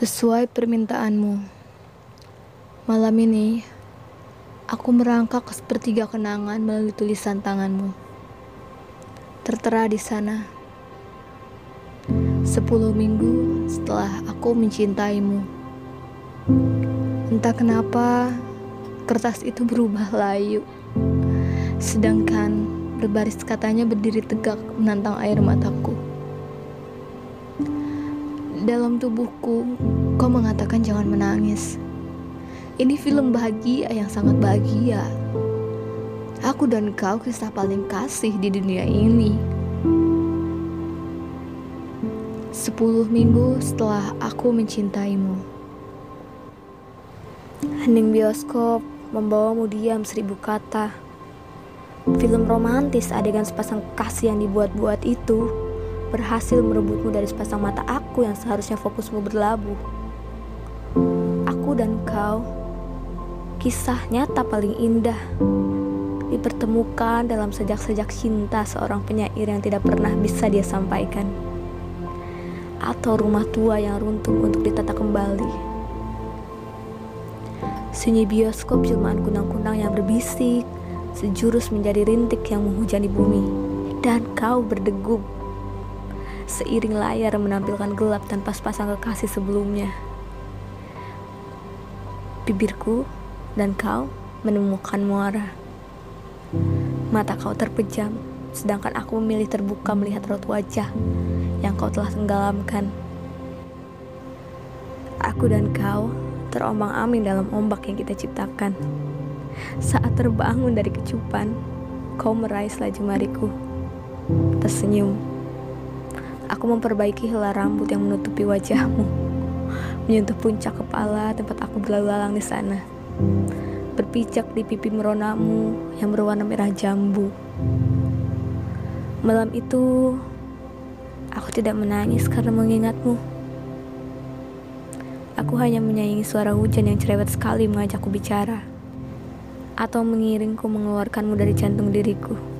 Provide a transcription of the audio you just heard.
Sesuai permintaanmu, malam ini aku merangkak sepertiga kenangan melalui tulisan tanganmu. Tertera di sana, sepuluh minggu setelah aku mencintaimu. Entah kenapa kertas itu berubah layu, sedangkan berbaris katanya berdiri tegak menantang air mataku. Dalam tubuhku, kau mengatakan jangan menangis. Ini film bahagia yang sangat bahagia. Aku dan kau kisah paling kasih di dunia ini. Sepuluh minggu setelah aku mencintaimu. Hening bioskop membawamu diam seribu kata. Film romantis adegan sepasang kasih yang dibuat-buat itu berhasil merebutmu dari sepasang mata aku yang seharusnya fokusmu berlabuh. Aku dan kau, kisah nyata paling indah, dipertemukan dalam sejak-sejak cinta seorang penyair yang tidak pernah bisa dia sampaikan. Atau rumah tua yang runtuh untuk ditata kembali. Sunyi bioskop jelmaan kunang-kunang yang berbisik, sejurus menjadi rintik yang menghujani bumi. Dan kau berdegup seiring layar menampilkan gelap tanpa sepasang kekasih sebelumnya. Bibirku dan kau menemukan muara. Mata kau terpejam, sedangkan aku memilih terbuka melihat raut wajah yang kau telah tenggelamkan. Aku dan kau terombang-ambing dalam ombak yang kita ciptakan. Saat terbangun dari kecupan, kau meraih selaju mariku. Tersenyum Aku memperbaiki helai rambut yang menutupi wajahmu, menyentuh puncak kepala tempat aku berlalu lalang di sana, berpijak di pipi meronamu yang berwarna merah jambu. Malam itu, aku tidak menangis karena mengingatmu. Aku hanya menyayangi suara hujan yang cerewet sekali mengajakku bicara, atau mengiringku mengeluarkanmu dari jantung diriku.